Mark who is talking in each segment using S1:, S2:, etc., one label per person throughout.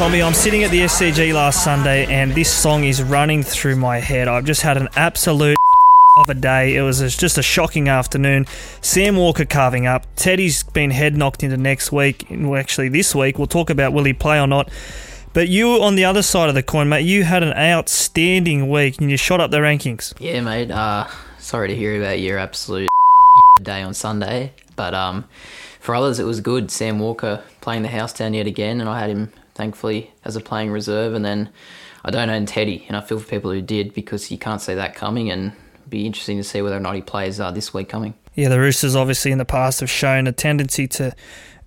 S1: Tommy, I'm sitting at the SCG last Sunday and this song is running through my head. I've just had an absolute of a day. It was just a shocking afternoon. Sam Walker carving up. Teddy's been head knocked into next week. Actually, this week. We'll talk about will he play or not. But you, on the other side of the coin, mate, you had an outstanding week and you shot up the rankings.
S2: Yeah, mate. Uh, sorry to hear about your absolute day on Sunday, but um, for others it was good. Sam Walker playing the house down yet again, and I had him thankfully as a playing reserve. And then I don't own Teddy, and I feel for people who did because you can't see that coming. And it'd be interesting to see whether or not he plays uh, this week coming.
S1: Yeah, the Roosters obviously in the past have shown a tendency to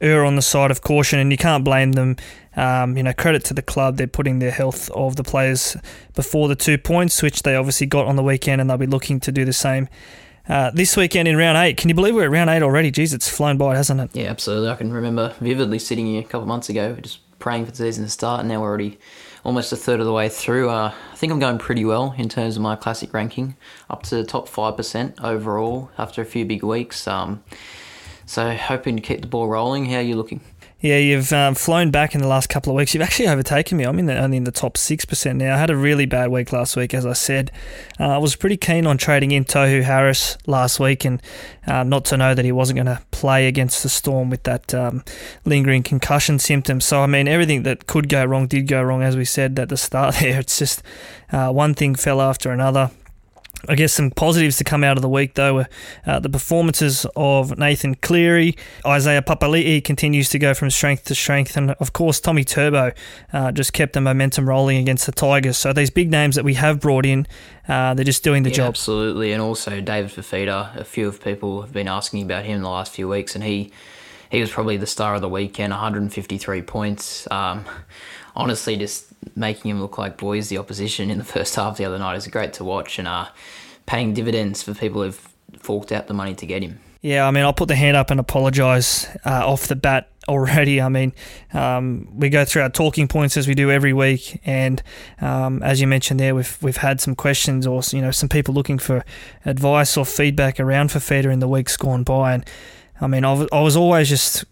S1: err on the side of caution, and you can't blame them. Um, you know, credit to the club; they're putting their health of the players before the two points, which they obviously got on the weekend, and they'll be looking to do the same uh, this weekend in round eight. Can you believe we're at round eight already? Jeez, it's flown by, hasn't it?
S2: Yeah, absolutely. I can remember vividly sitting here a couple of months ago, just praying for the season to start, and now we're already almost a third of the way through. Uh, I think I'm going pretty well in terms of my classic ranking, up to the top 5% overall after a few big weeks. Um, so, hoping to keep the ball rolling. How are you looking?
S1: Yeah, you've um, flown back in the last couple of weeks. You've actually overtaken me. I'm in the, only in the top 6% now. I had a really bad week last week, as I said. Uh, I was pretty keen on trading in Tohu Harris last week and uh, not to know that he wasn't going to play against the Storm with that um, lingering concussion symptom. So, I mean, everything that could go wrong did go wrong, as we said at the start there. It's just uh, one thing fell after another. I guess some positives to come out of the week, though, were uh, the performances of Nathan Cleary. Isaiah Papali'i continues to go from strength to strength. And, of course, Tommy Turbo uh, just kept the momentum rolling against the Tigers. So these big names that we have brought in, uh, they're just doing the
S2: Yeah,
S1: job.
S2: Absolutely, and also David Fifita. A few of people have been asking about him the last few weeks, and he he was probably the star of the weekend. 153 points. Um, honestly, just making him look like boys the opposition in the first half the other night is great to watch, and uh, paying dividends for people who've forked out the money to get him.
S1: Yeah, I mean, I'll put the hand up and apologise uh, off the bat already. I mean, um, we go through our talking points as we do every week, and um, as you mentioned there, we've we've had some questions or you know some people looking for advice or feedback around for Fifita in the weeks gone by, and I mean, I was always just.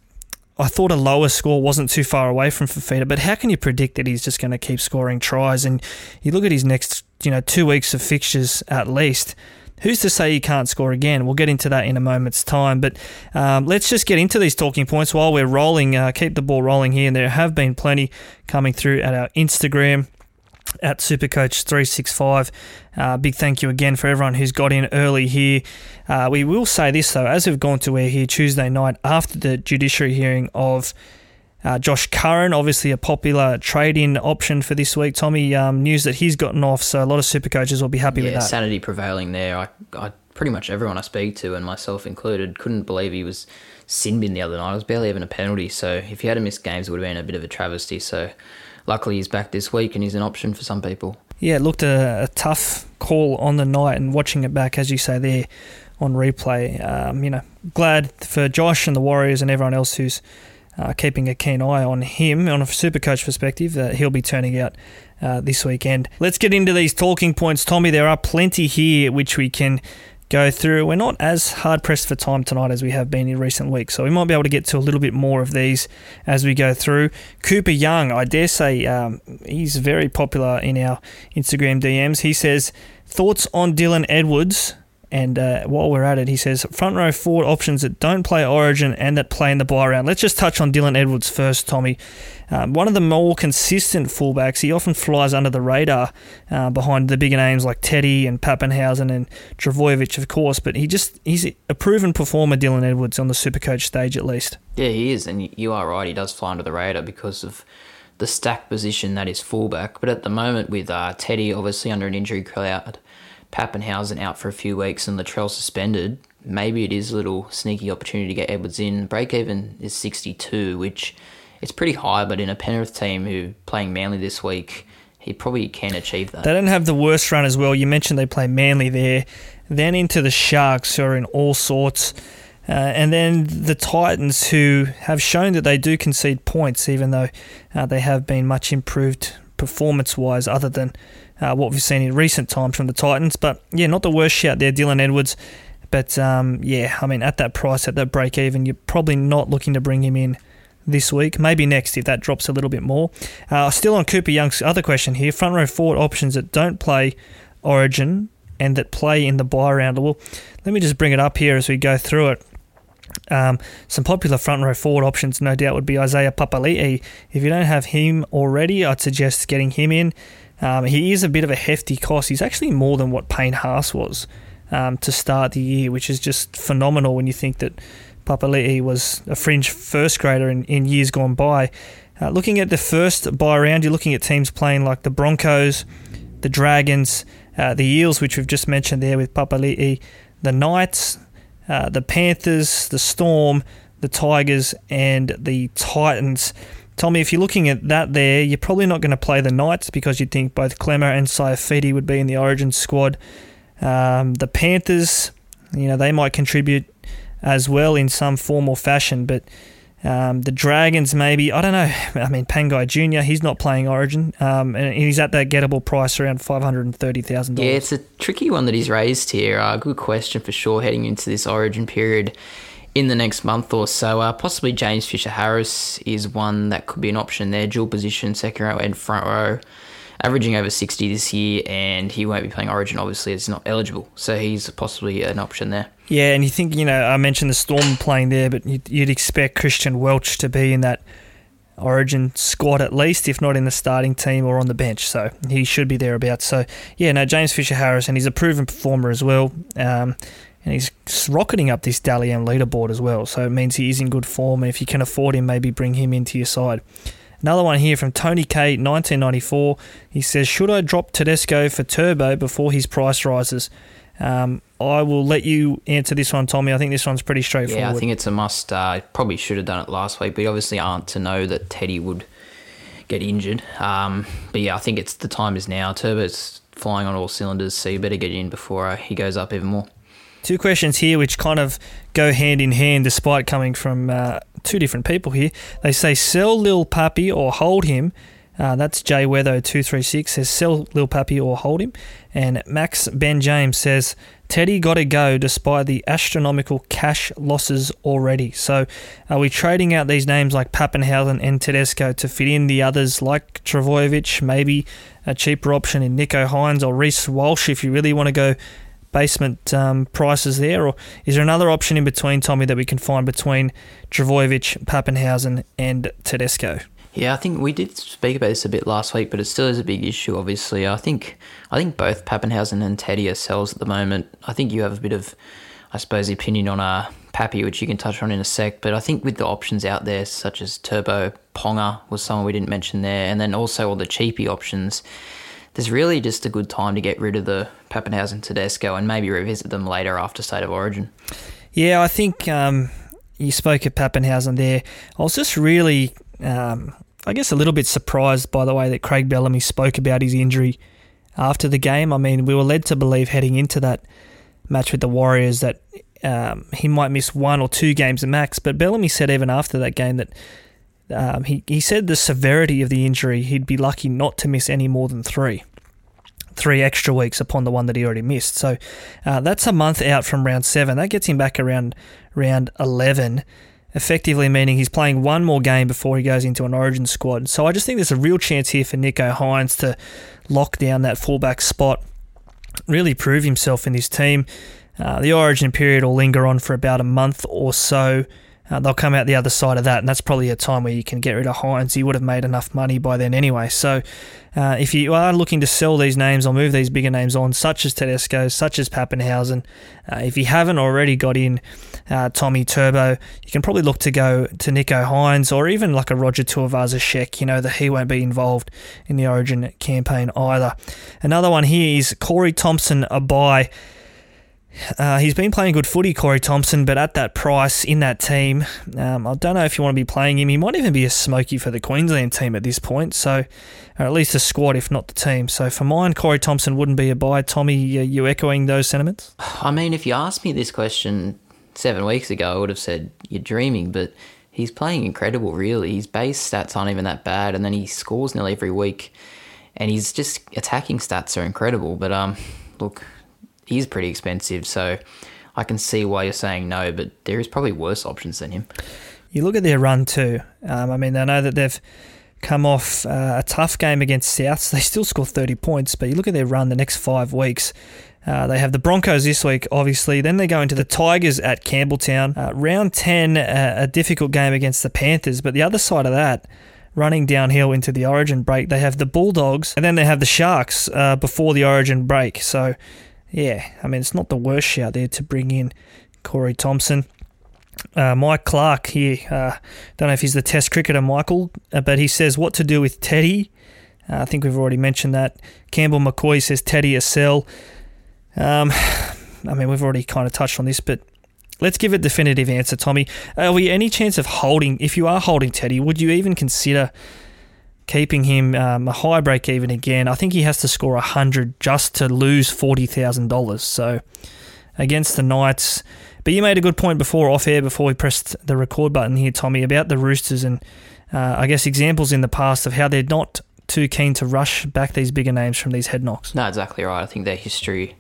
S1: I thought a lower score wasn't too far away from Fifita, but how can you predict that he's just going to keep scoring tries? And you look at his next, you know, two weeks of fixtures at least. Who's to say he can't score again? We'll get into that in a moment's time. But um, let's just get into these talking points while we're rolling. Uh, keep the ball rolling here. And there have been plenty coming through at our Instagram at Supercoach365. Uh, big thank you again for everyone who's got in early here. Uh, we will say this though, as we've gone to air here Tuesday night after the judiciary hearing of Uh, Josh Curran, obviously a popular trade-in option for this week. Tommy, um, news that he's gotten off, so a lot of super coaches will be happy with that.
S2: sanity prevailing there. I, I pretty much everyone I speak to, and myself included, couldn't believe he was sin bin the other night. It was barely even a penalty. So if he had missed games, it would have been a bit of a travesty. So luckily he's back this week, and he's an option for some people.
S1: Yeah, it looked a, a tough call on the night, and watching it back, as you say there on replay, um, you know, glad for Josh and the Warriors and everyone else who's uh, keeping a keen eye on him on a super coach perspective that he'll be turning out uh, this weekend. Let's get into these talking points, Tommy. There are plenty here which we can go through. We're not as hard pressed for time tonight as we have been in recent weeks, so we might be able to get to a little bit more of these as we go through. Cooper Young, I dare say, um, he's very popular in our Instagram DMs. He says thoughts on Dylan Edwards. And uh, while we're at it, he says front row forward options that don't play Origin and that play in the buy round. Let's just touch on Dylan Edwards first, Tommy. Um, one of the more consistent fullbacks. He often flies under the radar uh, behind the bigger names like Teddy and Papenhuyzen and Trbojevic, of course. But he just he's a proven performer, Dylan Edwards, on the Supercoach stage at least.
S2: Yeah, he is, and you are right. He does fly under the radar because of the stack position that is fullback. But at the moment, with uh, Teddy obviously under an injury cloud, Papenhuyzen out for a few weeks, and Latrell suspended, maybe it is a little sneaky opportunity to get Edwards in. Break even is 62, which it's pretty high, but in a Penrith team who playing Manly this week, he probably can achieve that.
S1: They don't have the worst run as well. You mentioned they play Manly there, then into the Sharks, who are in all sorts. Uh, and then the Titans, who have shown that they do concede points, even though uh, they have been much improved performance wise, other than uh, what we've seen in recent times from the Titans. But yeah, not the worst shout there, Dylan Edwards. But um, yeah, I mean, at that price, at that break even, you're probably not looking to bring him in this week. Maybe next if that drops a little bit more. Uh, still on Cooper Young's other question here front row forward options that don't play Origin and that play in the buy round. Well, let me just bring it up here as we go through it. Um, some popular front row forward options, no doubt, would be Isaiah Papali'i. If you don't have him already, I'd suggest getting him in. Um, he is a bit of a hefty cost. He's actually more than what Payne Haas was um, to start the year, which is just phenomenal when you think that Papali'i was a fringe first grader in, in years gone by. Uh, looking at the first buy round, you're looking at teams playing like the Broncos, the Dragons, uh, the Eels, which we've just mentioned there with Papali'i, the Knights, uh, the Panthers, the Storm, the Tigers, and the Titans. Tommy, if you're looking at that there, you're probably not going to play the Knights because you'd think both Klemmer and Saifiti would be in the Origin squad. Um, the Panthers, you know, they might contribute as well in some form or fashion, but um, the Dragons, maybe. I don't know. I mean, Pangai Jr., he's not playing Origin, um, and he's at that gettable price around $530,000.
S2: Yeah, it's a tricky one that he's raised here. Uh, good question for sure heading into this Origin period in the next month or so. Uh, possibly James Fisher Harris is one that could be an option there. Dual position, second row and front row. Averaging over 60 this year, and he won't be playing Origin, obviously, it's not eligible. So he's possibly an option there.
S1: Yeah, and you think, you know, I mentioned the Storm playing there, but you'd, expect Christian Welch to be in that Origin squad at least, if not in the starting team or on the bench. So he should be thereabouts. So, yeah, no, James Fisher Harris, and he's a proven performer as well. Um, and he's rocketing up this Dally M leaderboard as well. So it means he is in good form. And if you can afford him, maybe bring him into your side. Another one here from Tony K, 1994. He says, Should I drop Tedesco for Turbo before his price rises? Um, I will let you answer this one, Tommy. I think this one's pretty straightforward.
S2: Yeah, I think it's a must. Uh, probably should have done it last week, but obviously aren't to know that Teddy would get injured. Um, but yeah, I think it's the time is now. Turbo's flying on all cylinders, so you better get in before uh, he goes up even more.
S1: Two questions here which kind of go hand in hand despite coming from uh, two different people here. They say sell Lil Pappy or hold him. Uh, that's Jay Weather 236 says sell Lil Pappy or hold him. And Max Ben James says Teddy got to go despite the astronomical cash losses already. So are we trading out these names like Papenhuyzen and Tedesco to fit in the others like Trbojevic, maybe a cheaper option in Nicho Hynes or Reece Walsh if you really want to go basement um, prices there, or is there another option in between, Tommy, that we can find between Trbojevic, Papenhuyzen, and Tedesco?
S2: Yeah, I think we did speak about this a bit last week, but it still is a big issue. Obviously, I think I think both Papenhuyzen and Teddy are sells at the moment. I think you have a bit of, I suppose, opinion on uh, Pappy, which you can touch on in a sec. But I think with the options out there, such as Turbo, Ponga was someone we didn't mention there, and then also all the cheapy options, there's really just a good time to get rid of the Papenhuyzen Tedesco and maybe revisit them later after State of Origin.
S1: Yeah, I think um, you spoke of Papenhuyzen there. I was just really, um, I guess, a little bit surprised by the way that Craig Bellamy spoke about his injury after the game. I mean, we were led to believe heading into that match with the Warriors that um, he might miss one or two games at max. But Bellamy said even after that game that um, he, he said the severity of the injury, he'd be lucky not to miss any more than three. Three extra weeks upon the one that he already missed. So uh, that's a month out from round seven. That gets him back around round 11, effectively meaning he's playing one more game before he goes into an origin squad. So I just think there's a real chance here for Nicho Hynes to lock down that fullback spot, really prove himself in this team. Uh, the origin period will linger on for about a month or so. Uh, they'll come out the other side of that, and that's probably a time where you can get rid of Hynes. He would have made enough money by then anyway. So, uh, if you are looking to sell these names or move these bigger names on, such as Tedesco, such as Papenhuyzen, uh, if you haven't already got in uh, Tommy Turbo, you can probably look to go to Nicho Hynes or even like a Roger Tuivasa-Sheck. You know that he won't be involved in the Origin campaign either. Another one here is Corey Thompson a buy. Uh, he's been playing good footy, Corey Thompson, but at that price in that team, um, I don't know if you want to be playing him. He might even be a smoky for the Queensland team at this point, so or at least the squad, if not the team. So for mine, Corey Thompson wouldn't be a buy. Tommy, are you echoing those sentiments?
S2: I mean, if you asked me this question seven weeks ago, I would have said you're dreaming, but he's playing incredible, really. His base stats aren't even that bad, and then he scores nearly every week, and he's just attacking stats are incredible. But um, look is pretty expensive. So I can see why you're saying no, but there is probably worse options than him.
S1: You look at their run too. Um, I mean, I know that they've come off uh, a tough game against Souths. They still score 30 points, but you look at their run the next five weeks. Uh, they have the Broncos this week, obviously. Then they go into the Tigers at Campbelltown. Uh, round 10, uh, a difficult game against the Panthers. But the other side of that, running downhill into the Origin break, they have the Bulldogs, and then they have the Sharks uh, before the Origin break. So yeah, I mean, it's not the worst shout there to bring in Corey Thompson. Uh, Mike Clark here, uh, don't know if he's the test cricketer, Michael, uh, but he says what to do with Teddy. Uh, I think we've already mentioned that. Campbell McCoy says Teddy a sell. Um, I mean, we've already kind of touched on this, but let's give a definitive answer, Tommy. Are we any chance of holding, if you are holding Teddy, would you even consider keeping him um, a high break even again. I think he has to score 100 just to lose $40,000. So against the Knights. But you made a good point before, off air, before we pressed the record button here, Tommy, about the Roosters and uh, I guess examples in the past of how they're not too keen to rush back these bigger names from these head knocks.
S2: No, exactly right. I think their history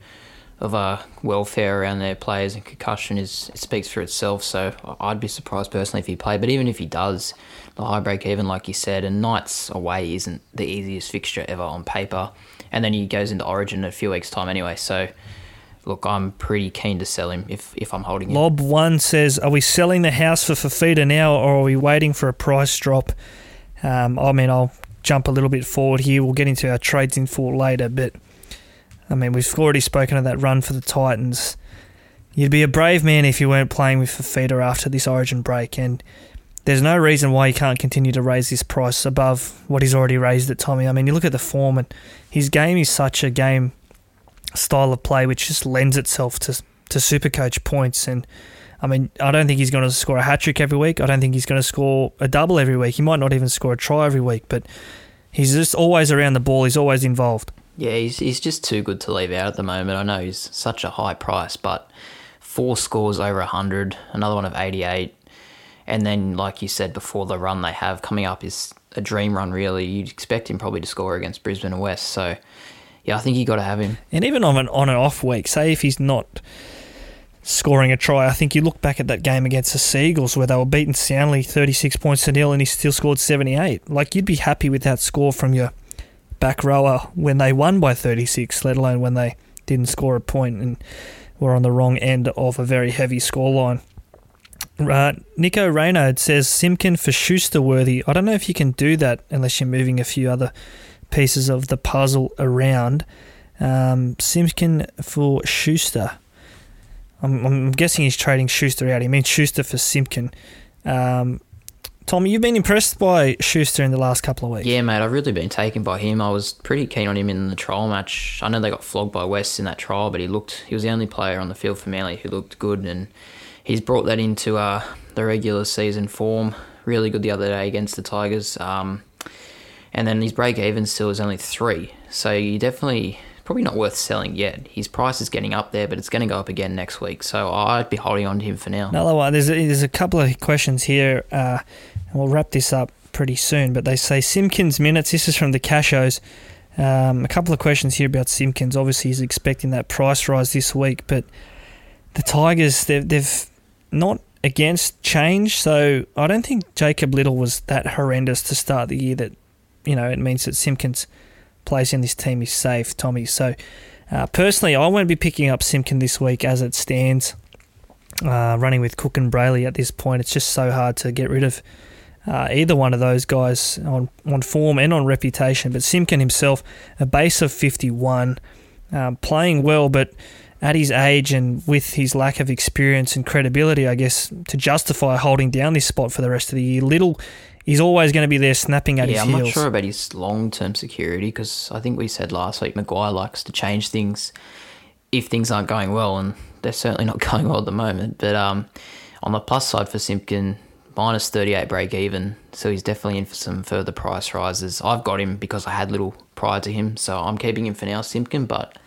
S2: of uh, welfare around their players and concussion is it speaks for itself. So I'd be surprised personally if he played, but even if he does, the high break even, like you said, and Knights away isn't the easiest fixture ever on paper. And then he goes into Origin in a few weeks' time anyway. So, look, I'm pretty keen to sell him if, if I'm holding him.
S1: Lob one says, Are we selling the house for Fifita now or are we waiting for a price drop? Um, I mean, I'll jump a little bit forward here. We'll get into our trades in full later, but I mean, we've already spoken of that run for the Titans. You'd be a brave man if you weren't playing with Fifita after this Origin break, and there's no reason why he can't continue to raise this price above what he's already raised at Tommy. I mean, you look at the form, and his game is such a game style of play which just lends itself to to super coach points. And I mean, I don't think he's going to score a hat trick every week. I don't think he's going to score a double every week. He might not even score a try every week, but he's just always around the ball. He's always involved.
S2: Yeah, he's he's just too good to leave out at the moment. I know he's such a high price, but four scores over hundred, another one of eighty eight and then, like you said before, the run they have coming up is a dream run, really. You'd expect him probably to score against Brisbane and West. So, yeah, I think you got to have him.
S1: And even on an on and off week, say if he's not scoring a try, I think you look back at that game against the Sea Eagles where they were beaten soundly 36 points to nil and he still scored 78. Like, you'd be happy with that score from your back rower when they won by 36, let alone when they didn't score a point and were on the wrong end of a very heavy scoreline. Uh, Nico Reynard says Simpkin for Schuster worthy. I don't know if you can do that unless you're moving a few other pieces of the puzzle around. Um, Simpkin for Schuster. I'm, I'm guessing he's trading Schuster out. He means Schuster for Simpkin. Um, Tommy, you've been impressed by Schuster in the last couple of weeks.
S2: Yeah, mate, I've really been taken by him. I was pretty keen on him in the trial match. I know they got flogged by West in that trial, but he looked he was the only player on the field for Manly who looked good, and he's brought that into uh, the regular season form. Really good the other day against the Tigers. Um, and then his break even still is only three. So you definitely probably not worth selling yet. His price is getting up there, but it's going to go up again next week. So I'd be holding on to him for now.
S1: Another one. There's a, there's a couple of questions here, uh, and we'll wrap this up pretty soon. But they say Simpkins minutes. This is from the Cashos. Um, a couple of questions here about Simpkins. Obviously, he's expecting that price rise this week, but the Tigers they've, they've not against change. So I don't think Jacob Liddle was that horrendous to start the year that you know, it means that Simpkins' place in this team is safe, Tommy. So, uh, personally, I won't be picking up Simpkin this week as it stands. Uh, running with Cook and Brailey at this point, it's just so hard to get rid of uh, either one of those guys on, on form and on reputation. But Simpkin himself, a base of 51, um, playing well, but at his age and with his lack of experience and credibility, I guess, to justify holding down this spot for the rest of the year, Liddle he's always going to be there snapping at
S2: yeah,
S1: his
S2: I'm
S1: heels.
S2: not sure about his long term security because I think we said last week Maguire likes to change things if things aren't going well, and they're certainly not going well at the moment. But um, on the plus side for Simpkin, minus 38 break even, so he's definitely in for some further price rises. I've got him because I had Liddle prior to him, so I'm keeping him for now, Simpkin, but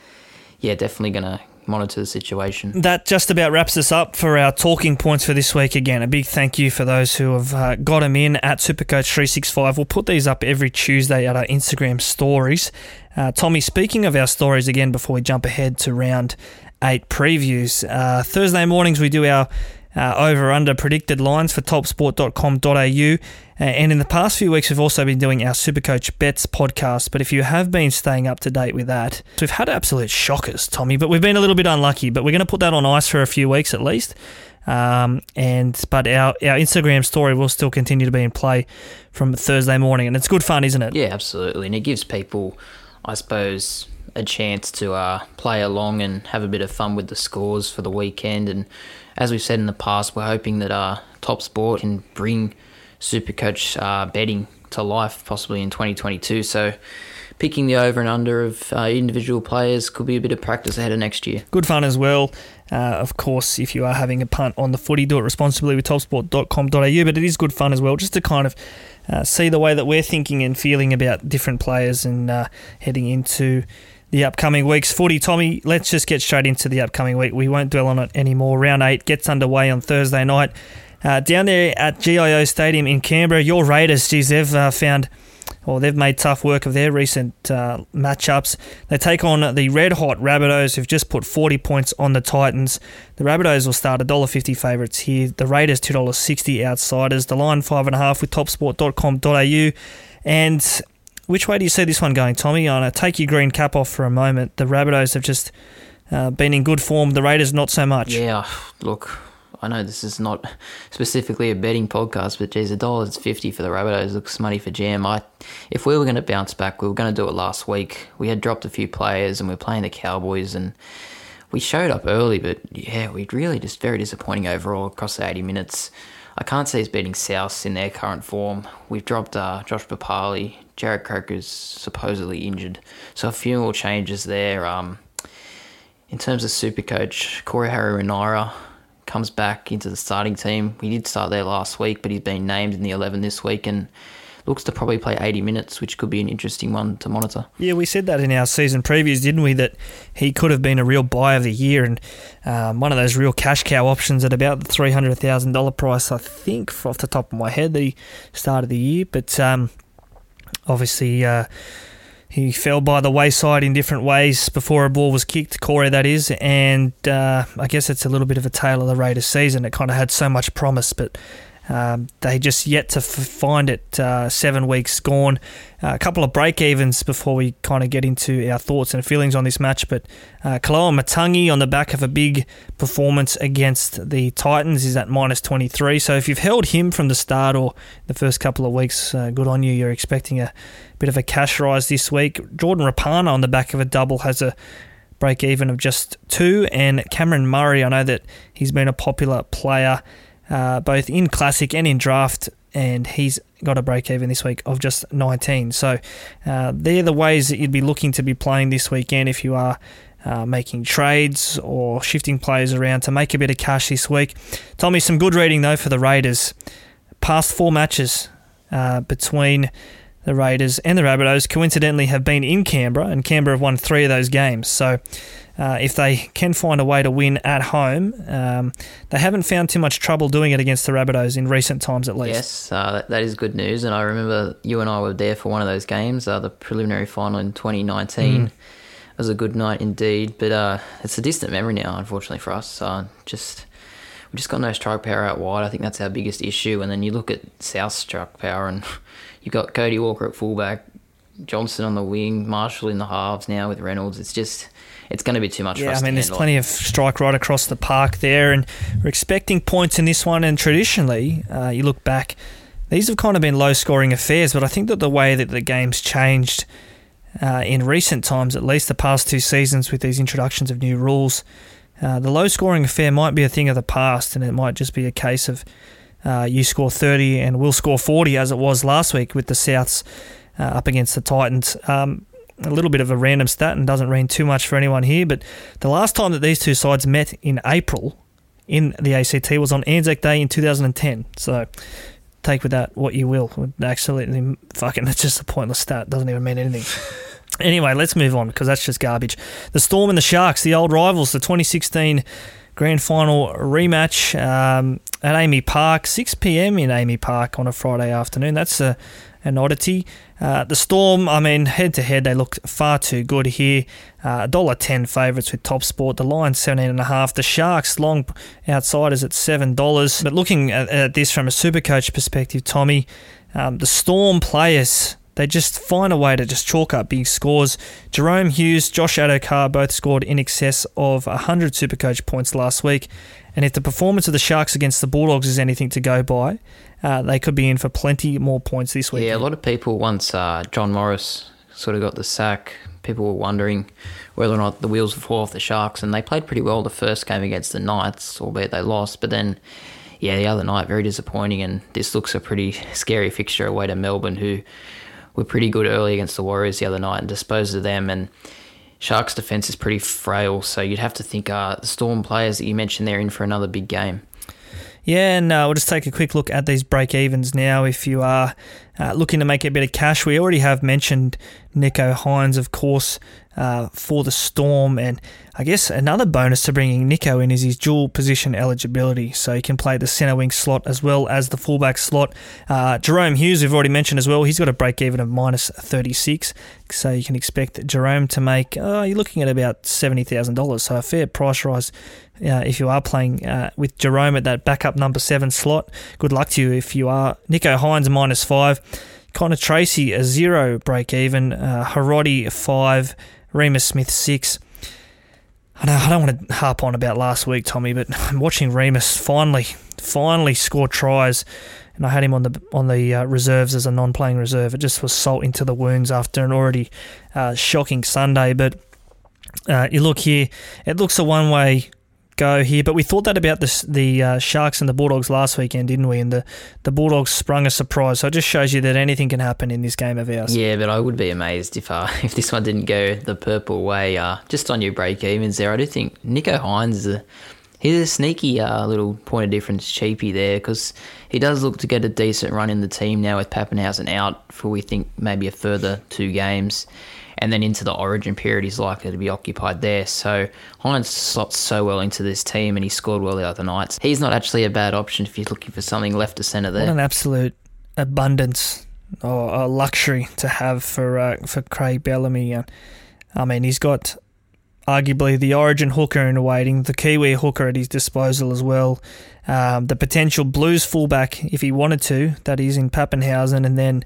S2: yeah, definitely going to monitor the situation.
S1: That just about wraps us up for our talking points for this week. Again, a big thank you for those who have uh, got them in at Supercoach365. We'll put these up every Tuesday at our Instagram stories. Uh, Tommy, speaking of our stories again, before we jump ahead to round eight previews, uh, Thursday mornings we do our uh, over under predicted lines for topsport.com.au. Uh, and in the past few weeks, we've also been doing our Supercoach Bets podcast. But if you have been staying up to date with that, we've had absolute shockers, Tommy, but we've been a little bit unlucky. But we're going to put that on ice for a few weeks at least. Um, and but our, our Instagram story will still continue to be in play from Thursday morning, and it's good fun, isn't it?
S2: Yeah, absolutely, and it gives people, I suppose, a chance to uh, play along and have a bit of fun with the scores for the weekend. And as we've said in the past, we're hoping that uh, Top Sport can bring Supercoach uh, betting to life possibly in 2022. So picking the over and under of uh, individual players could be a bit of practice ahead of next year.
S1: Good fun as well. Uh, of course, if you are having a punt on the footy, do it responsibly with topsport.com.au. But it is good fun as well, just to kind of uh, see the way that we're thinking and feeling about different players and uh, heading into the upcoming week's footy. Tommy, let's just get straight into the upcoming week. We won't dwell on it anymore. Round eight gets underway on Thursday night. Uh, down there at GIO Stadium in Canberra, your Raiders, geez, they've uh, found, or they've made tough work of their recent uh, matchups. They take on the red hot Rabbitohs, who've just put 40 points on the Titans. The Rabbitohs will start $1.50 favourites here. The Raiders $2.60 outsiders. The line 5.5 with topsport.com.au. And which way do you see this one going, Tommy? Going to take your green cap off for a moment. The Rabbitohs have just uh, been in good form. The Raiders not so much.
S2: Yeah, look, I know this is not specifically a betting podcast, but geez, a dollar fifty for the Rabbitohs looks money for jam. I, if we were going to bounce back, we were going to do it last week. We had dropped a few players, and we are playing the Cowboys, and we showed up early, but yeah, we really just very disappointing overall across the eighty minutes. I can't see us beating South in their current form. We've dropped uh, Josh Papalii, Jarrod Croker's supposedly injured, so a few more changes there. Um, in terms of super coach, Corey Harawira comes back into the starting team. He did start there last week, but he's been named in the 11 this week and looks to probably play 80 minutes, which could be an interesting one to monitor.
S1: Yeah, we said that in our season previews, didn't we? That he could have been a real buy of the year and um, one of those real cash cow options at about the $300,000 price, I think, off the top of my head, that he started the year. But um, obviously, uh, he fell by the wayside in different ways before a ball was kicked, Corey, that is. And uh, I guess it's a little bit of a tale of the Raiders season. It kind of had so much promise, but um, they just yet to f- find it. Uh, seven weeks gone. Uh, a couple of break evens before we kind of get into our thoughts and feelings on this match. But uh, Koloamatangi on the back of a big performance against the Titans is at minus 23. So if you've held him from the start or the first couple of weeks, uh, good on you. You're expecting a bit of a cash rise this week. Jordan Rapana on the back of a double has a break even of just two. And Cameron Murray, I know that he's been a popular player uh, both in classic and in draft, and he's got a break even this week of just 19. So uh, they're the ways that you'd be looking to be playing this weekend if you are. Uh, making trades or shifting players around to make a bit of cash this week. Tommy, some good reading though for the Raiders. Past four matches uh, between the Raiders and the Rabbitohs coincidentally have been in Canberra, and Canberra have won three of those games. So uh, if they can find a way to win at home, um, they haven't found too much trouble doing it against the Rabbitohs in recent times at least.
S2: Yes, uh, that, that is good news. And I remember you and I were there for one of those games, uh, the preliminary final in 2019. Mm. It was a good night indeed, but uh, it's a distant memory now, unfortunately for us. Uh, just we just got no strike power out wide. I think that's our biggest issue. And then you look at South strike power, and you've got Cody Walker at fullback, Johnston on the wing, Marshall in the halves now with Reynolds. It's just it's going to be too much. For us.
S1: Yeah, I mean, there's plenty of strike right across the park there, and we're expecting points in this one. And traditionally, uh, you look back, these have kind of been low-scoring affairs. But I think that the way that the game's changed uh, in recent times, at least the past two seasons, with these introductions of new rules, uh, the low-scoring affair might be a thing of the past, and it might just be a case of uh, you score 30 and we'll score 40, as it was last week with the Souths uh, up against the Titans. Um, a little bit of a random stat and doesn't mean too much for anyone here, but the last time that these two sides met in April in the ACT was on Anzac Day in 2010. So take with that what you will. Absolutely fucking, it's just a pointless stat. Doesn't even mean anything. anyway, let's move on because that's just garbage. The Storm and the Sharks, the old rivals, the 2016 grand final rematch um, at AAMI Park, 6 p.m. in AAMI Park on a Friday afternoon. That's a, an oddity. Uh, the Storm, I mean, head to head, they look far too good here. Uh, $1.10 favourites with Top Sport. The Lions, 17.5. The Sharks, long outsiders at $7. But looking at, at this from a super coach perspective, Tommy, um, the Storm players, they just find a way to just chalk up big scores. Jahrome Hughes, Josh Addo-Carr both scored in excess of 100 Supercoach points last week. And if the performance of the Sharks against the Bulldogs is anything to go by, uh, they could be in for plenty more points this week.
S2: Yeah, a lot of people, once uh, John Morris sort of got the sack, people were wondering whether or not the wheels would fall off the Sharks, and they played pretty well the first game against the Knights, albeit they lost. But then, yeah, the other night, very disappointing, and this looks a pretty scary fixture away to Melbourne, who were pretty good early against the Warriors the other night and disposed of them. And Sharks' defence is pretty frail, so you'd have to think uh, the Storm players that you mentioned they're in for another big game.
S1: Yeah, and uh, we'll just take a quick look at these break evens now. If you are uh, looking to make a bit of cash, we already have mentioned Nicho Hynes, of course, uh, for the Storm. And I guess another bonus to bringing Nicho in is his dual position eligibility. So he can play the centre wing slot as well as the fullback slot. Uh, Jahrome Hughes, we've already mentioned as well, he's got a break even of minus 36. So you can expect Jahrome to make, uh, you're looking at about $70,000. So a fair price rise uh, if you are playing uh, with Jahrome at that backup number seven slot. Good luck to you if you are. Nicho Hynes, minus five. Connor Tracey, a zero break even. Uh, Hiroti, five. Reimis Smith, six. I, know, I don't want to harp on about last week, Tommy, but I'm watching Reimis finally, finally score tries, and I had him on the on the uh, reserves as a non-playing reserve. It just was salt into the wounds after an already uh, shocking Sunday. But uh, you look here, it looks a one-way go here. But we thought that about the the uh, Sharks and the Bulldogs last weekend, didn't we? And the, the Bulldogs sprung a surprise. So it just shows you that anything can happen in this game of ours.
S2: Yeah, but I would be amazed if uh, if this one didn't go the purple way. Uh, just on your break evens there, I do think Nicho Hynes is a he's a sneaky uh, little point of difference cheapie there because he does look to get a decent run in the team now with Papenhuyzen out for we think maybe a further two games and then into the origin period, he's likely to be occupied there. So Hynes slots so well into this team, and he scored well the other nights. He's not actually a bad option if you're looking for something left to centre there.
S1: What an absolute abundance or a luxury to have for uh, for Craig Bellamy. I mean, he's got arguably the origin hooker in waiting, the Kiwi hooker at his disposal as well. Um, the potential Blues fullback, if he wanted to, that is in Papenhuyzen, and then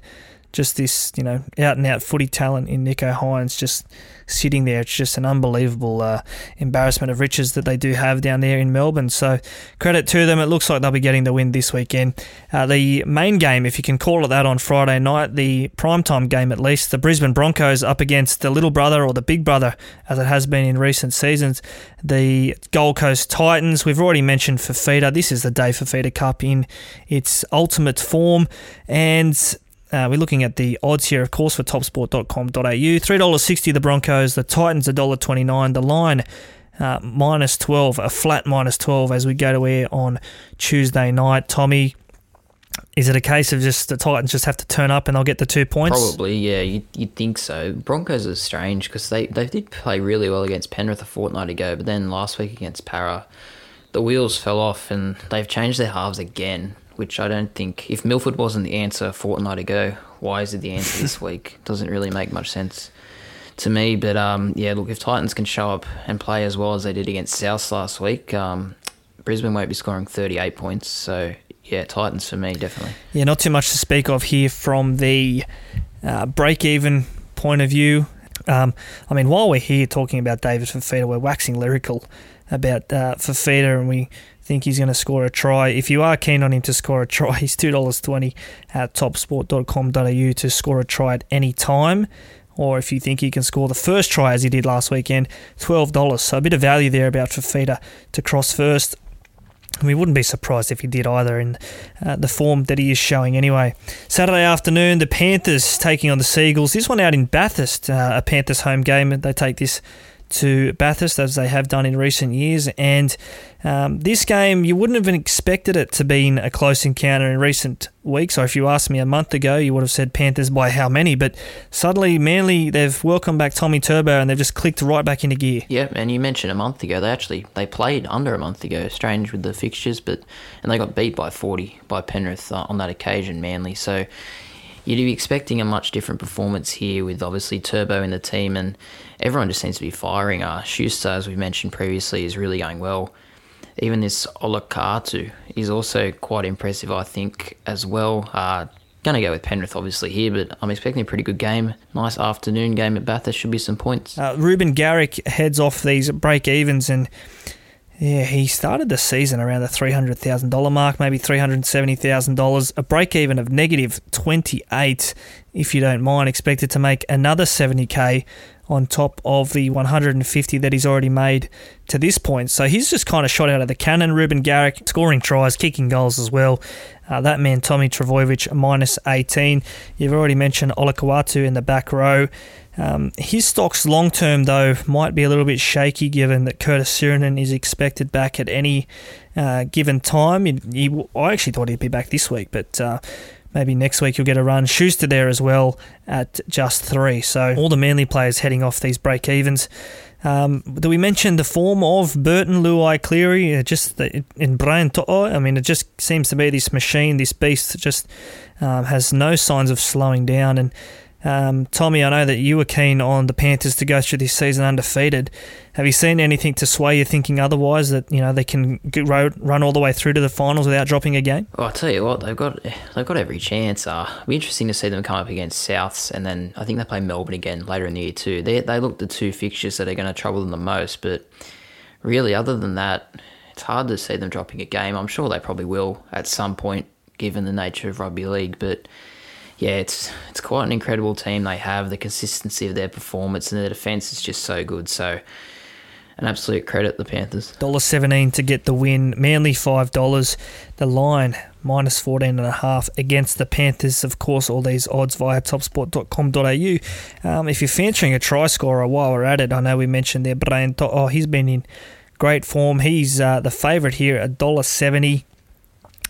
S1: just this, you know, out and out footy talent in Nicho Hynes just sitting there. It's just an unbelievable uh, embarrassment of riches that they do have down there in Melbourne. So credit to them. It looks like they'll be getting the win this weekend. Uh, the main game, if you can call it that, on Friday night, the primetime game at least, the Brisbane Broncos up against the little brother or the big brother, as it has been in recent seasons, the Gold Coast Titans. We've already mentioned Fifita. This is the day Fifita Cup in its ultimate form. And uh, we're looking at the odds here, of course, for topsport.com.au. $3.60 the Broncos, the Titans $1.29, the line uh, minus 12, a flat minus 12 as we go to air on Tuesday night. Tommy, is it a case of just the Titans just have to turn up and they'll get the two points?
S2: Probably, yeah. You'd, you'd think so. Broncos are strange because they, they did play really well against Penrith a fortnight ago, but then last week against Parra, the wheels fell off and they've changed their halves again which I don't think. If Milford wasn't the answer a fortnight ago, why is it the answer this week? Doesn't really make much sense to me. But um, yeah, look, if Titans can show up and play as well as they did against South last week, um, Brisbane won't be scoring 38 points. So yeah, Titans for me, definitely.
S1: Yeah, not too much to speak of here from the uh, break even point of view. Um, I mean, while we're here talking about David Fifita, we're waxing lyrical about uh, Fifita and we think he's going to score a try. If you are keen on him to score a try, he's $2.20 at topsport.com.au to score a try at any time. Or if you think he can score the first try as he did last weekend, $12. So a bit of value there about Fifita to cross first. We wouldn't be surprised if he did either in uh, the form that he is showing anyway. Saturday afternoon, the Panthers taking on the Sea Eagles. This one out in Bathurst, uh, a Panthers home game. They take this to Bathurst as they have done in recent years. And um, this game, you wouldn't have expected it to be a close encounter in recent weeks. Or if you asked me a month ago, you would have said Panthers by how many. But suddenly, Manly, they've welcomed back Tommy Turbo and they've just clicked right back into gear.
S2: Yeah, and you mentioned a month ago, they actually they played under a month ago. Strange with the fixtures, but and they got beat by 40 by Penrith uh, on that occasion, Manly. So you'd be expecting a much different performance here with obviously Turbo in the team and everyone just seems to be firing. Uh, Schuster, as we mentioned previously, is really going well. Even this Olakau'atu is also quite impressive, I think, as well. Uh, going to go with Penrith, obviously, here, but I'm expecting a pretty good game. Nice afternoon game at Bath. There Should be some points.
S1: Uh, Reuben Garrick heads off these break evens and. Yeah, he started the season around the $300,000 mark, maybe $370,000, a break even of negative 28, if you don't mind. Expected to make another 70k on top of the 150 that he's already made to this point. So he's just kind of shot out of the cannon. Reuben Garrick scoring tries, kicking goals as well. Uh, that man, Tommy Trbojevic, minus 18. You've already mentioned Olakau'atu in the back row. Um, his stocks long term, though, might be a little bit shaky given that Curtis Sironen is expected back at any uh, given time. He, he, I actually thought he'd be back this week, but uh, maybe next week you'll get a run. Schuster there as well at just three. So all the Manly players heading off these break evens. Um, we mention the form of Burton, Luai, Cleary? Uh, just in Brian To'o. I mean, it just seems to be this machine, this beast just um, has no signs of slowing down. And um, Tommy, I know that you were keen on the Panthers to go through this season undefeated. Have you seen anything to sway your thinking otherwise that you know they can run all the way through to the finals without dropping a game?
S2: Well, I'll tell you what, they've got they've got every chance. Uh, it'll be interesting to see them come up against Souths, and then I think they play Melbourne again later in the year too. They they look the two fixtures that are going to trouble them the most, but really, other than that, it's hard to see them dropping a game. I'm sure they probably will at some point, given the nature of rugby league, but yeah, it's it's quite an incredible team they have. The consistency of their performance and their defence is just so good. So, an absolute credit the Panthers.
S1: Dollar seventeen to get the win. Manly five dollars. The line minus fourteen and a half against the Panthers. Of course, all these odds via topsport.com.au. Um, if you're fancying a try scorer while we're at it, I know we mentioned there Brian. Oh, he's been in great form. He's uh, the favourite here at dollar seventy.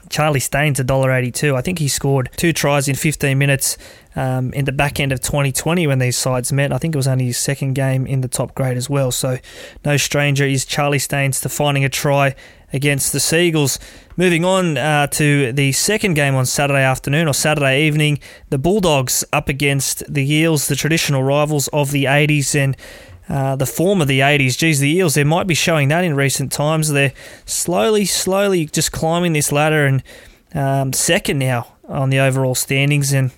S1: Charlie Staines, $1.82. I think he scored two tries in 15 minutes um, in the back end of 2020 when these sides met. I think it was only his second game in the top grade as well. So, no stranger is Charlie Staines to finding a try against the Sea Eagles. Moving on uh, to the second game on Saturday afternoon or Saturday evening, the Bulldogs up against the Eels, the traditional rivals of the 80s. And uh, the form of the 80s. Geez, the Eels, they might be showing that in recent times. They're slowly, slowly just climbing this ladder and um, second now on the overall standings. And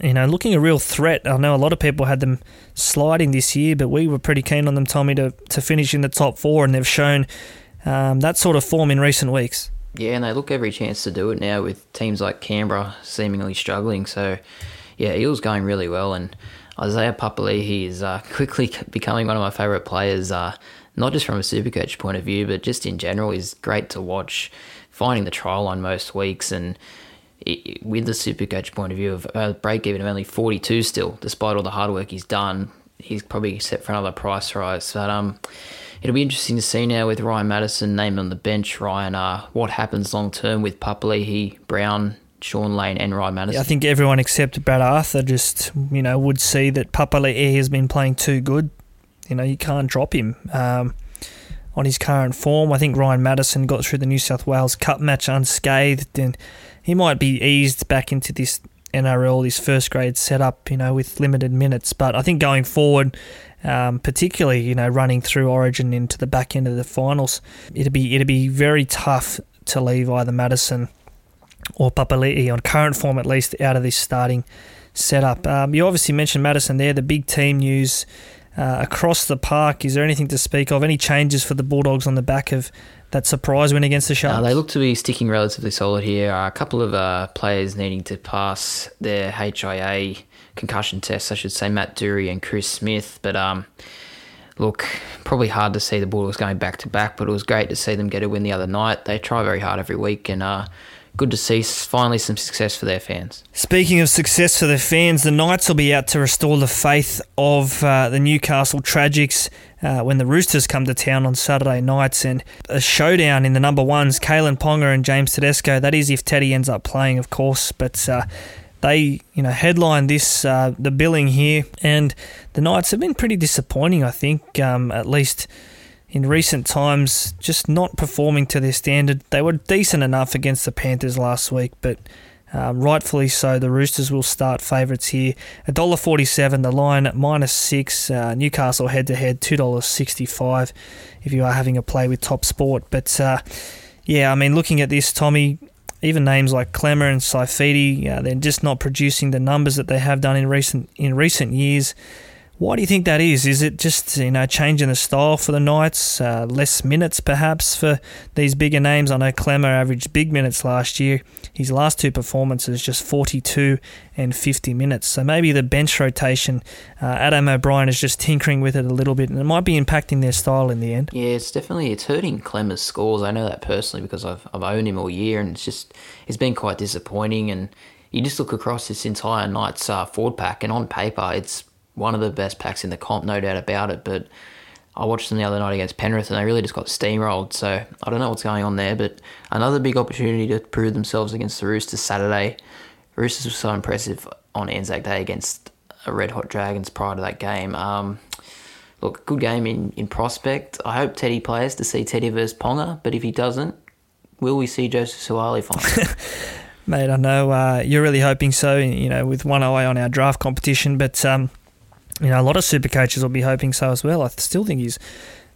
S1: you know, looking a real threat. I know a lot of people had them sliding this year, but we were pretty keen on them, Tommy, to, to finish in the top four, and they've shown um, that sort of form in recent weeks.
S2: Yeah, and they look every chance to do it now with teams like Canberra seemingly struggling. So, yeah, Eels going really well, and Isaiah Papali'i is uh, quickly becoming one of my favourite players. Uh, not just from a Supercoach point of view, but just in general, he's great to watch. Finding the trial line most weeks, and it, with the Supercoach point of view of a break even of only 42 still, despite all the hard work he's done, he's probably set for another price rise. But um, it'll be interesting to see now with Ryan Matterson named on the bench, Ryan, uh, what happens long term with Papali'i, Brown, Shaun Lane, and Ryan Matterson.
S1: I think everyone except Brad Arthur just you know would see that Papali'i has been playing too good. You know you can't drop him. Um, on his current form, I think Ryan Matterson got through the New South Wales Cup match unscathed, and he might be eased back into this NRL, this first grade setup, you know, with limited minutes. But I think going forward, um, particularly you know running through Origin into the back end of the finals, it'd be it'd be very tough to leave either Matterson or Papali'i on current form at least out of this starting setup. Um, you obviously mentioned Matterson there. The big team news uh, across the park. Is there anything to speak of? Any changes for the Bulldogs on the back of that surprise win against the Sharks?
S2: Uh, they look to be sticking relatively solid here. Uh, a couple of uh, players needing to pass their HIA concussion tests, I should say, Matt Doorey and Chris Smith. But um, look, probably hard to see the Bulldogs going back to back, but it was great to see them get a win the other night. They try very hard every week, and uh, good to see finally some success for their fans.
S1: Speaking of success for their fans, the Knights will be out to restore the faith of uh, the Newcastle Tragics uh, when the Roosters come to town on Saturday nights. And a showdown in the number ones, Kalyn Ponga and James Tedesco. That is if Teddy ends up playing, of course. But uh, they, you know, headline this uh, the billing here, and the Knights have been pretty disappointing. I think, um, at least in recent times, just not performing to their standard. They were decent enough against the Panthers last week, but uh, rightfully so. The Roosters will start favourites here. $1.47, the line at minus six. Uh, Newcastle head to head, $2.65 if you are having a play with top sport. But uh, yeah, I mean, looking at this, Tommy, even names like Klemmer and Saifiti, uh, they're just not producing the numbers that they have done in recent in recent years. Why do you think that is? Is it just you know changing the style for the Knights, uh, less minutes perhaps for these bigger names? I know Klemmer averaged big minutes last year. His last two performances just 42 and 50 minutes. So maybe the bench rotation, uh, Adam O'Brien is just tinkering with it a little bit, and it might be impacting their style in the end.
S2: Yeah, it's definitely it's hurting Klemmer's scores. I know that personally because I've I've owned him all year, and it's just it's been quite disappointing. And you just look across this entire Knights uh, forward pack, and on paper, it's one of the best packs in the comp, no doubt about it. But I watched them the other night against Penrith, and they really just got steamrolled. So I don't know what's going on there, but another big opportunity to prove themselves against the Roosters Saturday. Roosters were so impressive on Anzac Day against a red hot Dragons prior to that game. Um, look, good game in, in prospect. I hope Teddy plays to see Teddy versus Ponga, but if he doesn't, will we see Joseph Suaalii finally?
S1: Mate, I know uh, you're really hoping so, you know, with one eye on our draft competition, but um, you know, a lot of super coaches will be hoping so as well. I still think he's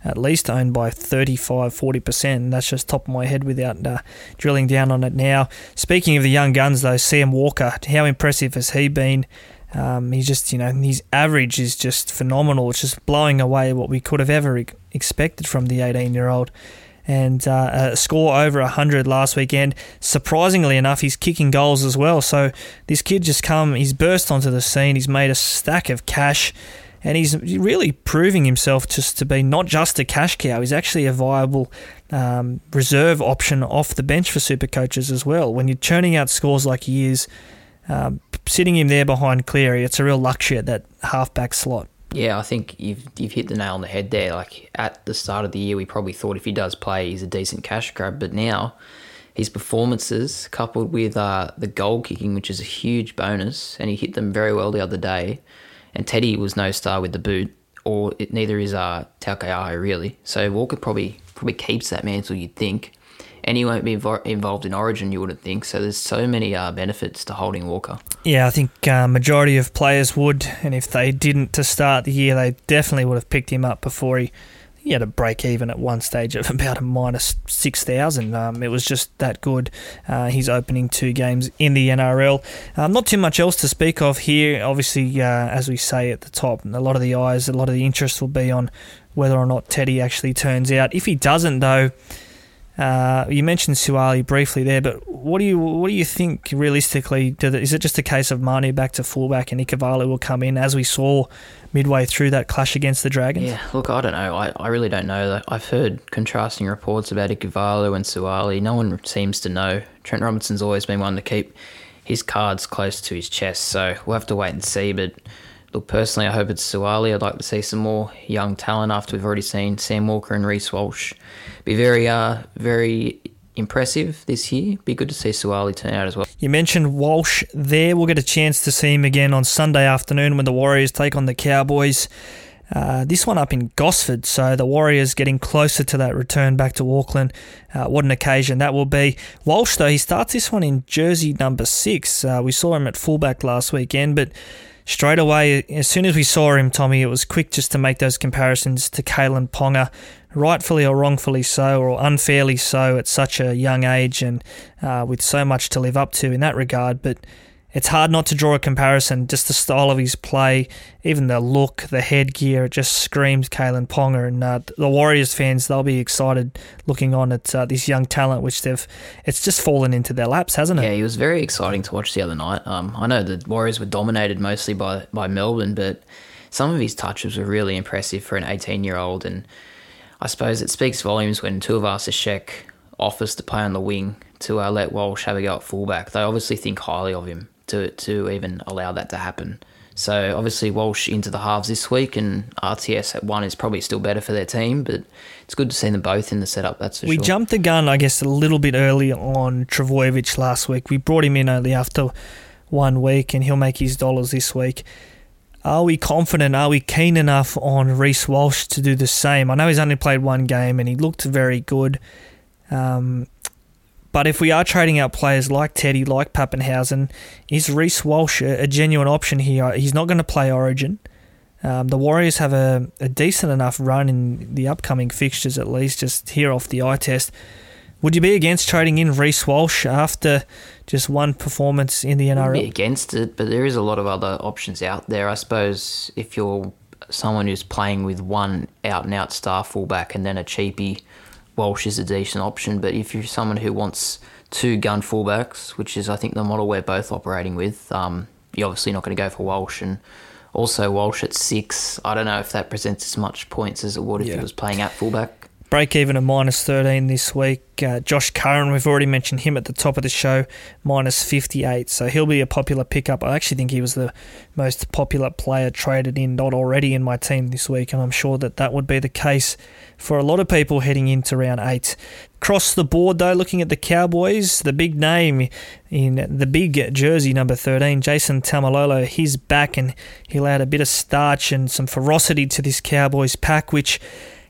S1: at least owned by 35 40%. That's just top of my head without uh, drilling down on it now. Speaking of the young guns, though, Sam Walker, how impressive has he been? Um, he's just, you know, his average is just phenomenal. It's just blowing away what we could have ever expected from the 18 year old and uh, a score over 100 last weekend. Surprisingly enough, he's kicking goals as well. So this kid just come, he's burst onto the scene. He's made a stack of cash, and he's really proving himself just to be not just a cash cow. He's actually a viable um, reserve option off the bench for super coaches as well. When you're churning out scores like he is. Um, sitting him there behind Cleary, it's a real luxury at that halfback slot.
S2: Yeah, I think you've you've hit the nail on the head there. Like at the start of the year, we probably thought if he does play, he's a decent cash grab. But now, his performances coupled with uh, the goal kicking, which is a huge bonus, and he hit them very well the other day. And Teddy was no star with the boot, or it, neither is uh, Taukeiaho really. So Walker probably probably keeps that mantle. You'd think and won't be involved in Origin. You wouldn't think so. There's so many uh, benefits to holding Walker.
S1: Yeah, I think uh, majority of players would, and if they didn't to start the year, they definitely would have picked him up before he he had a break even at one stage of about a minus 6,000. Um, it was just that good. Uh, he's opening two games in the NRL. Um, not too much else to speak of here. Obviously, uh, as we say at the top, a lot of the eyes, a lot of the interest will be on whether or not Teddy actually turns out. If he doesn't, though, uh, you mentioned Suaalii briefly there, but what do you what do you think realistically? Is it just a case of Manu back to fullback and Ikuvalu will come in as we saw midway through that clash against the Dragons?
S2: Yeah, look, I don't know. I, I really don't know. I've heard contrasting reports about Ikuvalu and Suaalii. No one seems to know. Trent Robinson's always been one to keep his cards close to his chest, so we'll have to wait and see. But look, personally, I hope it's Suaalii. I'd like to see some more young talent after we've already seen Sam Walker and Reece Walsh be very, uh, very impressive this year. Be good to see Suaalii turn out as well.
S1: You mentioned Walsh there. We'll get a chance to see him again on Sunday afternoon when the Warriors take on the Cowboys. Uh, this one up in Gosford, so the Warriors getting closer to that return back to Auckland. Uh, what an occasion that will be. Walsh, though, he starts this one in jersey number six. Uh, we saw him at fullback last weekend, but straight away, as soon as we saw him, Tommy, it was quick just to make those comparisons to Kalyn Ponga, rightfully or wrongfully so, or unfairly so, at such a young age and uh, with so much to live up to in that regard. But it's hard not to draw a comparison. Just the style of his play, even the look, the headgear, it just screams Kalyn Ponga. And uh, the Warriors fans, they'll be excited looking on at uh, this young talent, which they've. It's just fallen into their laps, hasn't it?
S2: Yeah, he was very exciting to watch the other night. Um, I know the Warriors were dominated mostly by by Melbourne, but some of his touches were really impressive for an 18 year old. And I suppose it speaks volumes when Tuivasa-Sheck offers to play on the wing to uh, let Walsh have a go at fullback. They obviously think highly of him to to even allow that to happen. So obviously Walsh into the halves this week, and RTS at one is probably still better for their team. But it's good to see them both in the setup. That's for
S1: we
S2: sure.
S1: Jumped the gun, I guess, a little bit early on Trbojevic last week. We brought him in only after one week, and he'll make his dollars this week. Are we confident? Are we keen enough on Reece Walsh to do the same? I know he's only played one game, and he looked very good. Um, but if we are trading out players like Teddy, like Papenhuyzen, is Reece Walsh a, genuine option here? He's not going to play Origin. Um, the Warriors have a, a, decent enough run in the upcoming fixtures, at least, just here off the eye test. Would you be against trading in Reece Walsh after just one performance in the NRL?
S2: Be against it, but there is a lot of other options out there. I suppose if you're someone who's playing with one out and out star fullback and then a cheapie Walsh is a decent option, but if you're someone who wants two gun fullbacks, which is I think the model we're both operating with, um, you're obviously not going to go for Walsh and also Walsh at six. I don't know if that presents as much points as it would if yeah. he was playing at fullback
S1: break even at minus 13 this week. Uh, Josh Curran, we've already mentioned him at the top of the show, minus 58. So he'll be a popular pickup. I actually think he was the most popular player traded in, not already in my team this week, and I'm sure that that would be the case for a lot of people heading into round eight. Across the board, though, looking at the Cowboys, the big name in the big jersey number 13, Jason Taumalolo, he's back and he'll add a bit of starch and some ferocity to this Cowboys pack, which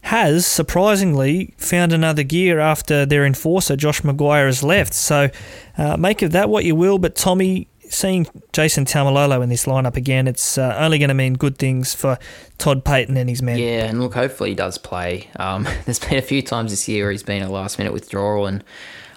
S1: has surprisingly found another gear after their enforcer Josh McGuire has left. So uh, make of that what you will. But Tommy, seeing Jason Taumalolo in this lineup again, it's uh, only going to mean good things for Todd Payten and his men.
S2: Yeah, and look, hopefully he does play. Um, there's been a few times this year where he's been a last minute withdrawal, and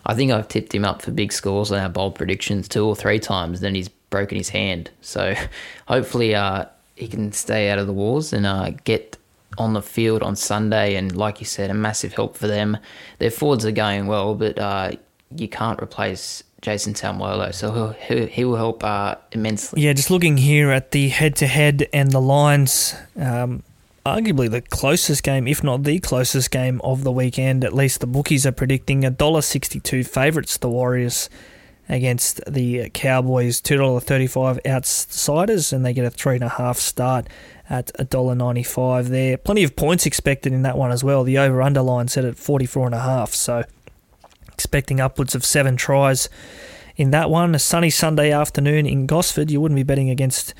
S2: I think I've tipped him up for big scores on our bold predictions two or three times. Then he's broken his hand. So hopefully uh, he can stay out of the wars and uh, get on the field on Sunday, and like you said, a massive help for them. Their forwards are going well, but uh, you can't replace Jason Taumalolo, so he'll, he will help uh, immensely.
S1: Yeah, just looking here at the head-to-head and the lines, um, arguably the closest game, if not the closest game of the weekend. At least the bookies are predicting a dollar sixty-two favourites. The Warriors against the Cowboys, two dollar thirty-five outsiders, and they get a three and a half start at $1.95 there. Plenty of points expected in that one as well. The over underline set at 44.5, so expecting upwards of seven tries in that one. A sunny Sunday afternoon in Gosford. You wouldn't be betting against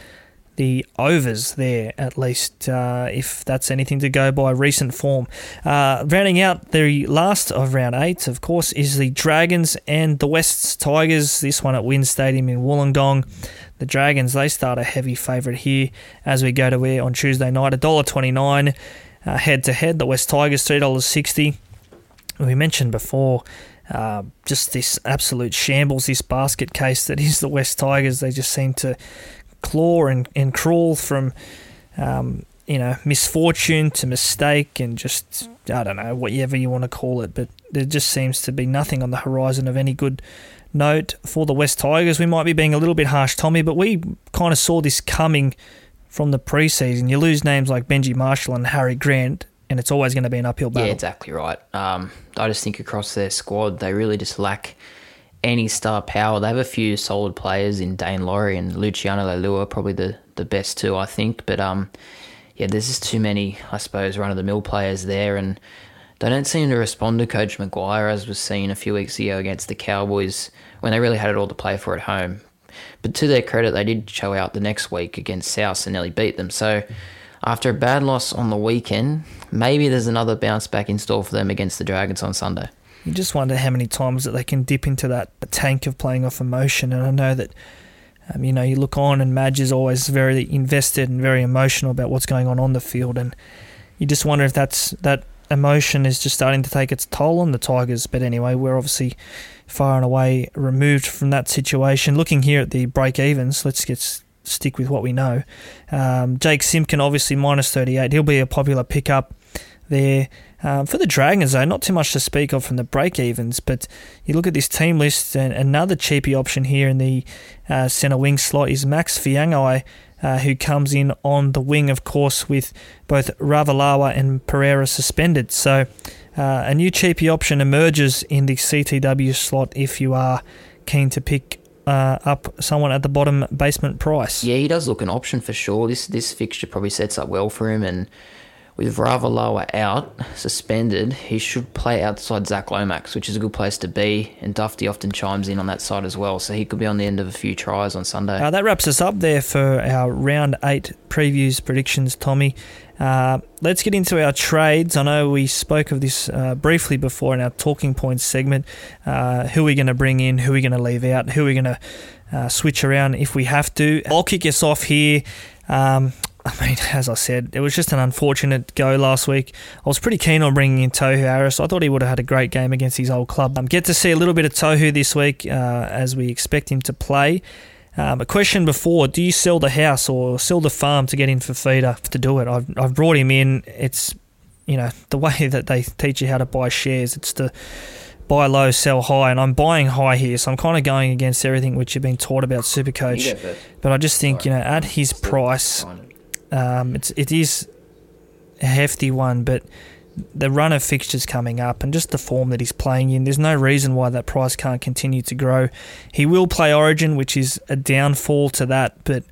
S1: the overs there, at least, uh, if that's anything to go by recent form. Uh, rounding out the last of round eight, of course, is the Dragons and the Wests Tigers. This one at WIN Stadium in Wollongong. The Dragons, they start a heavy favourite here as we go to air on Tuesday night, $1.29. head to head. The West Tigers three dollars sixty. We mentioned before uh, just this absolute shambles, this basket case that is the West Tigers. They just seem to claw and, and crawl from, um, you know, misfortune to mistake and just, I don't know, whatever you want to call it. But there just seems to be nothing on the horizon of any good note for the West Tigers. We might be being a little bit harsh, Tommy, but we kind of saw this coming from the preseason. You lose names like Benji Marshall and Harry Grant, and it's always going to be an uphill battle.
S2: Yeah, exactly right. Um, I just think across their squad, they really just lack any star power. They have a few solid players in Daine Laurie and Luciano Leilua, probably the, the best two, I think. But um, yeah, there's just too many, I suppose, run of the mill players there, and they don't seem to respond to Coach Maguire, as was seen a few weeks ago against the Cowboys when they really had it all to play for at home. But to their credit, they did show out the next week against South and nearly beat them. So after a bad loss on the weekend, maybe there's another bounce back in store for them against the Dragons on Sunday.
S1: You just wonder how many times that they can dip into that tank of playing off emotion. And I know that, um, you know, you look on and Madge is always very invested and very emotional about what's going on on the field. And you just wonder if that's that emotion is just starting to take its toll on the Tigers. But anyway, we're obviously far and away removed from that situation. Looking here at the break evens, let's get stick with what we know. Um, Jake Simpkin, obviously minus 38. He'll be a popular pickup there. Um, for the Dragons, though, not too much to speak of from the break evens, but you look at this team list, and another cheapy option here in the uh, centre wing slot is Max Feagai, uh, who comes in on the wing, of course, with both Ravalawa and Pereira suspended. So uh, a new cheapy option emerges in the CTW slot if you are keen to pick uh, up someone at the bottom basement price.
S2: Yeah, he does look an option for sure. This this fixture probably sets up well for him, and with Ravalawa out, suspended, he should play outside Zach Lomax, which is a good place to be. And Dufty often chimes in on that side as well, so he could be on the end of a few tries on Sunday.
S1: Uh, that wraps us up there for our round eight previews predictions, Tommy. Uh, let's get into our trades. I know we spoke of this uh, briefly before in our talking points segment. Uh, who are we going to bring in? Who are we going to leave out? Who are we going to uh, switch around if we have to? I'll kick us off here. Um, I mean, as I said, it was just an unfortunate go last week. I was pretty keen on bringing in Tohu Harris. I thought he would have had a great game against his old club. Um, get to see a little bit of Tohu this week uh, as we expect him to play. Um, a question before: Do you sell the house or sell the farm to get in Fifita to do it? I've I've brought him in. It's you know the way that they teach you how to buy shares. It's to buy low, sell high, and I'm buying high here, so I'm kind of going against everything which you've been taught about Supercoach. But I just think you know at his price, um, it's it is a hefty one, but the run of fixtures coming up and just the form that he's playing in, there's no reason why that price can't continue to grow. He will play Origin, which is a downfall to that, but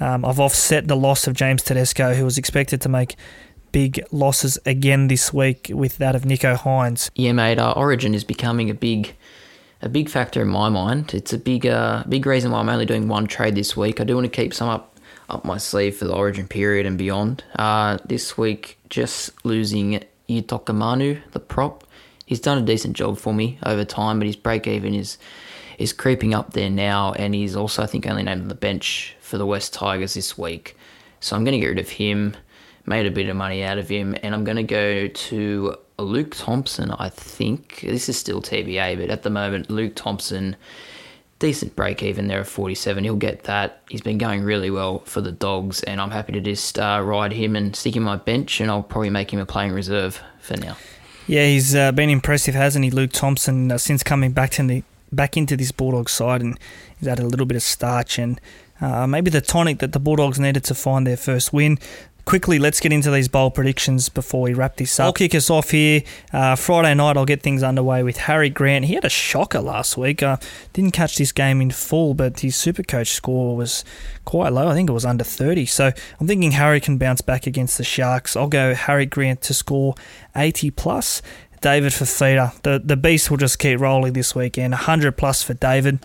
S1: um, I've offset the loss of James Tedesco, who was expected to make big losses again this week with that of Nicho Hynes.
S2: Yeah, mate. Uh, Origin is becoming a big, a big factor in my mind. It's a big, uh, big reason why I'm only doing one trade this week. I do want to keep some up, up my sleeve for the Origin period and beyond. Uh, this week, just losing Utoikamanu, the prop. He's done a decent job for me over time, but his break even is is creeping up there now, and he's also I think only named on the bench for the West Tigers this week. So I'm going to get rid of him. Made a bit of money out of him, and I'm going to go to Luke Thompson. I think this is still TBA, but at the moment, Luke Thompson decent break even there at 47. He'll get that. He's been going really well for the Dogs, and I'm happy to just uh, ride him and stick him on my bench, and I'll probably make him a playing reserve for now.
S1: Yeah, he's uh, been impressive, hasn't he, Luke Thompson, uh, since coming back to the back into this Bulldog side, and he's added a little bit of starch and uh, maybe the tonic that the Bulldogs needed to find their first win quickly, let's get into these bowl predictions before we wrap this up. I'll kick us off here. Uh, Friday night, I'll get things underway with Harry Grant. He had a shocker last week. Uh, didn't catch this game in full, but his super coach score was quite low. I think it was under 30. So I'm thinking Harry can bounce back against the Sharks. I'll go Harry Grant to score 80 plus. David Fifita. The, the beast will just keep rolling this weekend. 100 plus for David.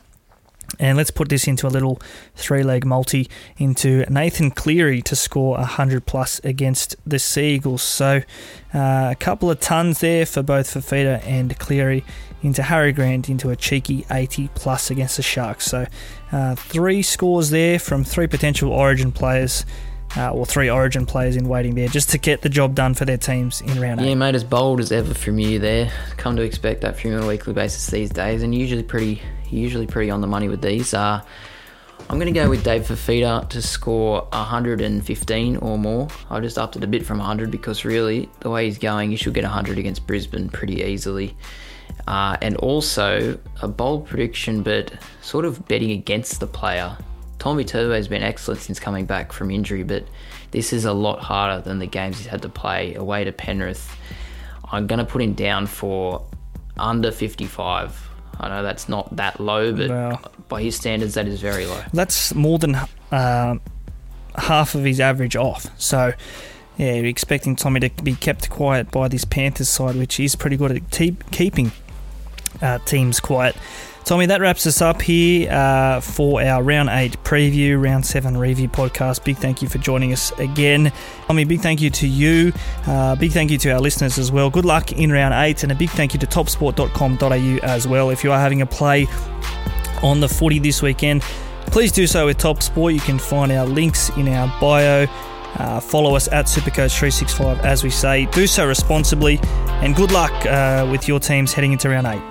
S1: And let's put this into a little three leg multi into Nathan Cleary to score 100 plus against the Sea Eagles. So uh, a couple of tons there for both Fifita and Cleary into Harry Grant into a cheeky 80 plus against the Sharks. So uh, three scores there from three potential origin players. Uh, or three Origin players in waiting there just to get the job done for their teams in round eight.
S2: Yeah, mate, as bold as ever from you there. Come to expect that from you on a weekly basis these days, and usually pretty, usually pretty on the money with these. Uh, I'm going to go with Dave Fifita to score 115 or more. I just upped it a bit from 100 because really, the way he's going, he should get 100 against Brisbane pretty easily. Uh, and also a bold prediction, but sort of betting against the player. Tommy Turbo has been excellent since coming back from injury, but this is a lot harder than the games he's had to play away to Penrith. I'm going to put him down for under 55. I know that's not that low, but
S1: Wow.
S2: by his standards, that is very low.
S1: That's more than uh, half of his average off. So, yeah, you're expecting Tommy to be kept quiet by this Panthers side, which is pretty good at te- keeping uh, teams quiet. Tommy, that wraps us up here uh, for our round eight preview, round seven review podcast. Big thank you for joining us again. Tommy, big thank you to you. Uh, big thank you to our listeners as well. Good luck in round eight, and a big thank you to topsport.com.au as well. If you are having a play on the footy this weekend, please do so with Top Sport. You can find our links in our bio. Uh, follow us at Supercoach365 as we say. Do so responsibly, and good luck uh, with your teams heading into round eight.